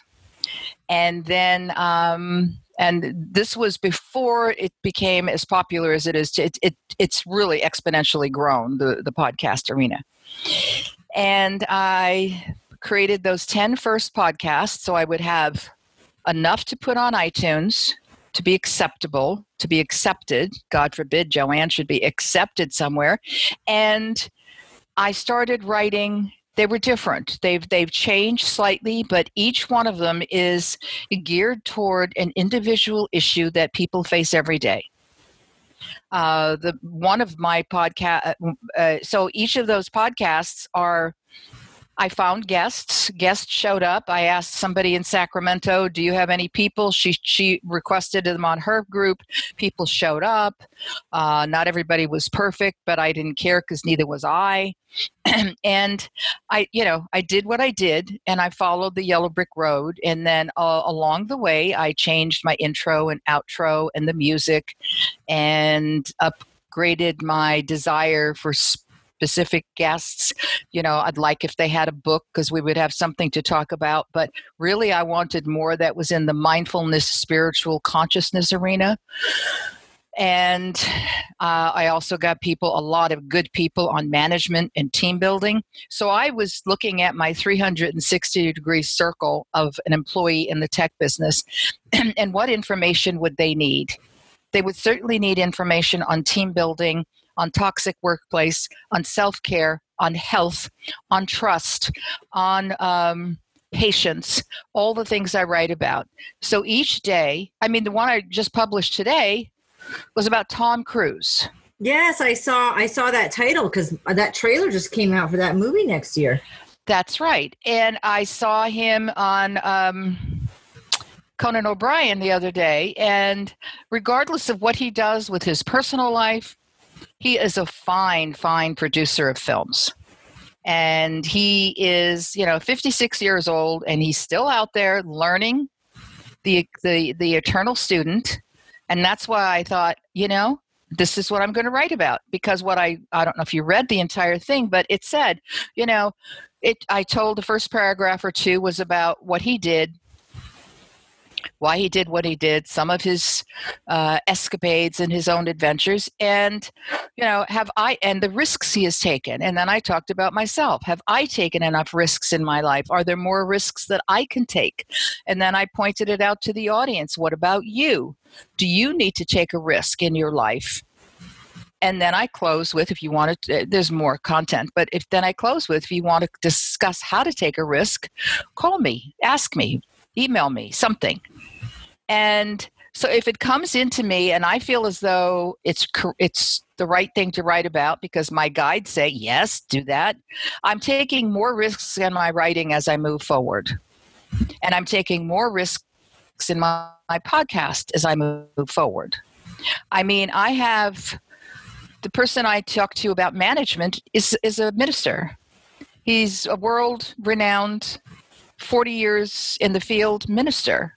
And then, um, and this was before it became as popular as it is. It, it, it's really exponentially grown, the, the podcast arena. And I created those 10 first podcasts so I would have enough to put on iTunes to be acceptable, to be accepted. God forbid Joanne should be accepted somewhere. And I started writing. They were different. They've they've changed slightly, but each one of them is geared toward an individual issue that people face every day. Uh, the one of my podcast. Uh, uh, so each of those podcasts are I found guests. Guests showed up. I asked somebody in Sacramento, "Do you have any people?" She she requested them on her group. People showed up. Uh, not everybody was perfect, but I didn't care because neither was I. and I, you know, I did what I did, and I followed the yellow brick road. And then uh, along the way, I changed my intro and outro and the music, and upgraded my desire for. Sp- specific guests. You know, I'd like if they had a book because we would have something to talk about. But really, I wanted more that was in the mindfulness, spiritual consciousness arena. And uh, I also got people, a lot of good people on management and team building. So I was looking at my 360 degree circle of an employee in the tech business and what information would they need? They would certainly need information on team building, on toxic workplace, on self care, on health, on trust, on um, patience, all the things I write about. So each day, I mean, the one I just published today was about Tom Cruise. Yes, I saw I saw that title because that trailer just came out for that movie next year. That's right, and I saw him on. Um, Conan O'Brien the other day, and regardless of what he does with his personal life, he is a fine, fine producer of films. And he is, you know, 56 years old and he's still out there learning the the the eternal student. And that's why I thought, you know, this is what I'm going to write about because what I I don't know if you read the entire thing, but it said, you know, it I told the first paragraph or two was about what he did why he did what he did, some of his uh, escapades and his own adventures, and you know, have I and the risks he has taken. And then I talked about myself. Have I taken enough risks in my life? Are there more risks that I can take? And then I pointed it out to the audience. What about you? Do you need to take a risk in your life? and then I close with if you want to, there's more content, but if then I close with if you want to discuss how to take a risk, call me, ask me, email me something. And so if it comes into me and I feel as though it's it's the right thing to write about because my guides say yes, do that, I'm taking more risks in my writing as I move forward. And I'm taking more risks in my, my podcast as I move forward. I mean, I have the person I talk to about management is is a minister. He's a world renowned 40 years in the field minister.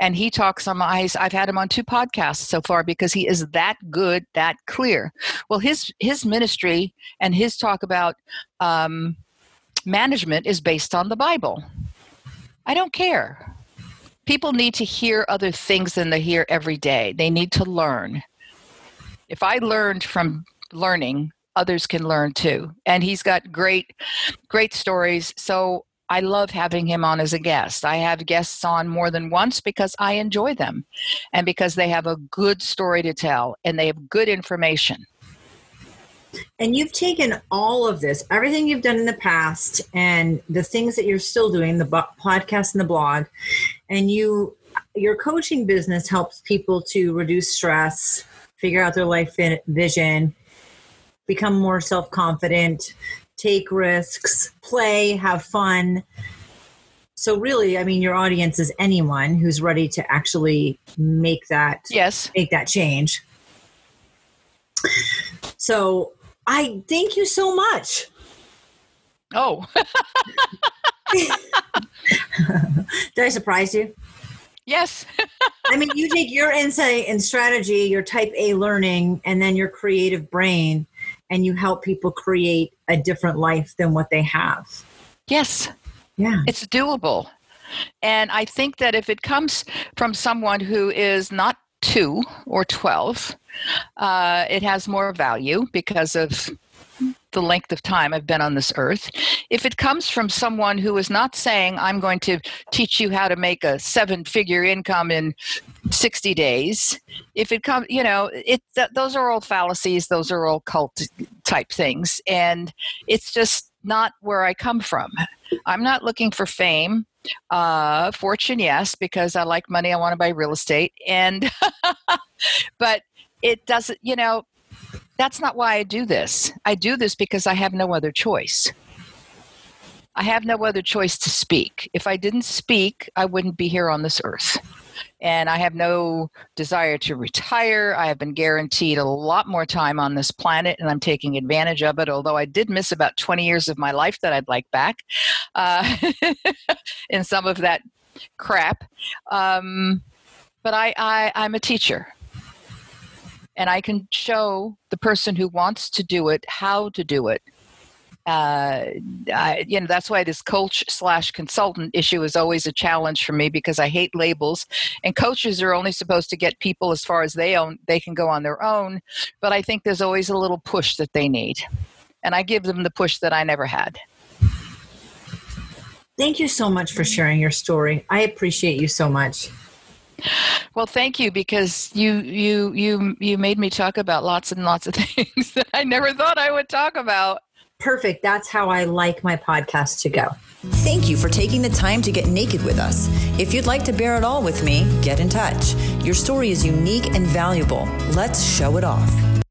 And he talks on my i've had him on two podcasts so far because he is that good that clear. Well his his ministry and his talk about um, management is based on the bible. I don't care. People need to hear other things than they hear every day. They need to learn. If i learned from learning others can learn too. And he's got great great stories. So I love having him on as a guest. I have guests on more than once because I enjoy them and because they have a good story to tell and they have good information. And you've taken all of this, everything you've done in the past, and the things that you're still doing, the podcast and the blog, and you, your coaching business helps people to reduce stress, figure out their life vision, become more self confident, take risks, play, have fun. So really, I mean, your audience is anyone who's ready to actually make that yes make that change. So I thank you so much. Oh. Did I surprise you? Yes. I mean, you take your insight and strategy, your type A learning, and then your creative brain, and you help people create a different life than what they have. Yes. Yeah. It's doable. And I think that if it comes from someone who is not two or 12, uh, it has more value because of the length of time I've been on this earth. If it comes from someone who is not saying, I'm going to teach you how to make a seven figure income in 60 days, if it comes, you know, it, th- those are all fallacies, those are all cult type things. And it's just not where I come from. I'm not looking for fame. Uh, fortune, yes, because I like money. I want to buy real estate. And, but it doesn't, you know, that's not why I do this. I do this because I have no other choice. I have no other choice to speak. If I didn't speak, I wouldn't be here on this earth. And I have no desire to retire. I have been guaranteed a lot more time on this planet, and I'm taking advantage of it. Although I did miss about 20 years of my life that I'd like back uh, in some of that crap. Um, but I, I, I'm a teacher and I can show the person who wants to do it how to do it. Uh, I, you know that's why this coach slash consultant issue is always a challenge for me because I hate labels. And coaches are only supposed to get people as far as they own they can go on their own. But I think there's always a little push that they need, and I give them the push that I never had. Thank you so much for sharing your story. I appreciate you so much. Well, thank you because you you you you made me talk about lots and lots of things that I never thought I would talk about. Perfect. That's how I like my podcast to go. Thank you for taking the time to get naked with us. If you'd like to bear it all with me, get in touch. Your story is unique and valuable. Let's show it off.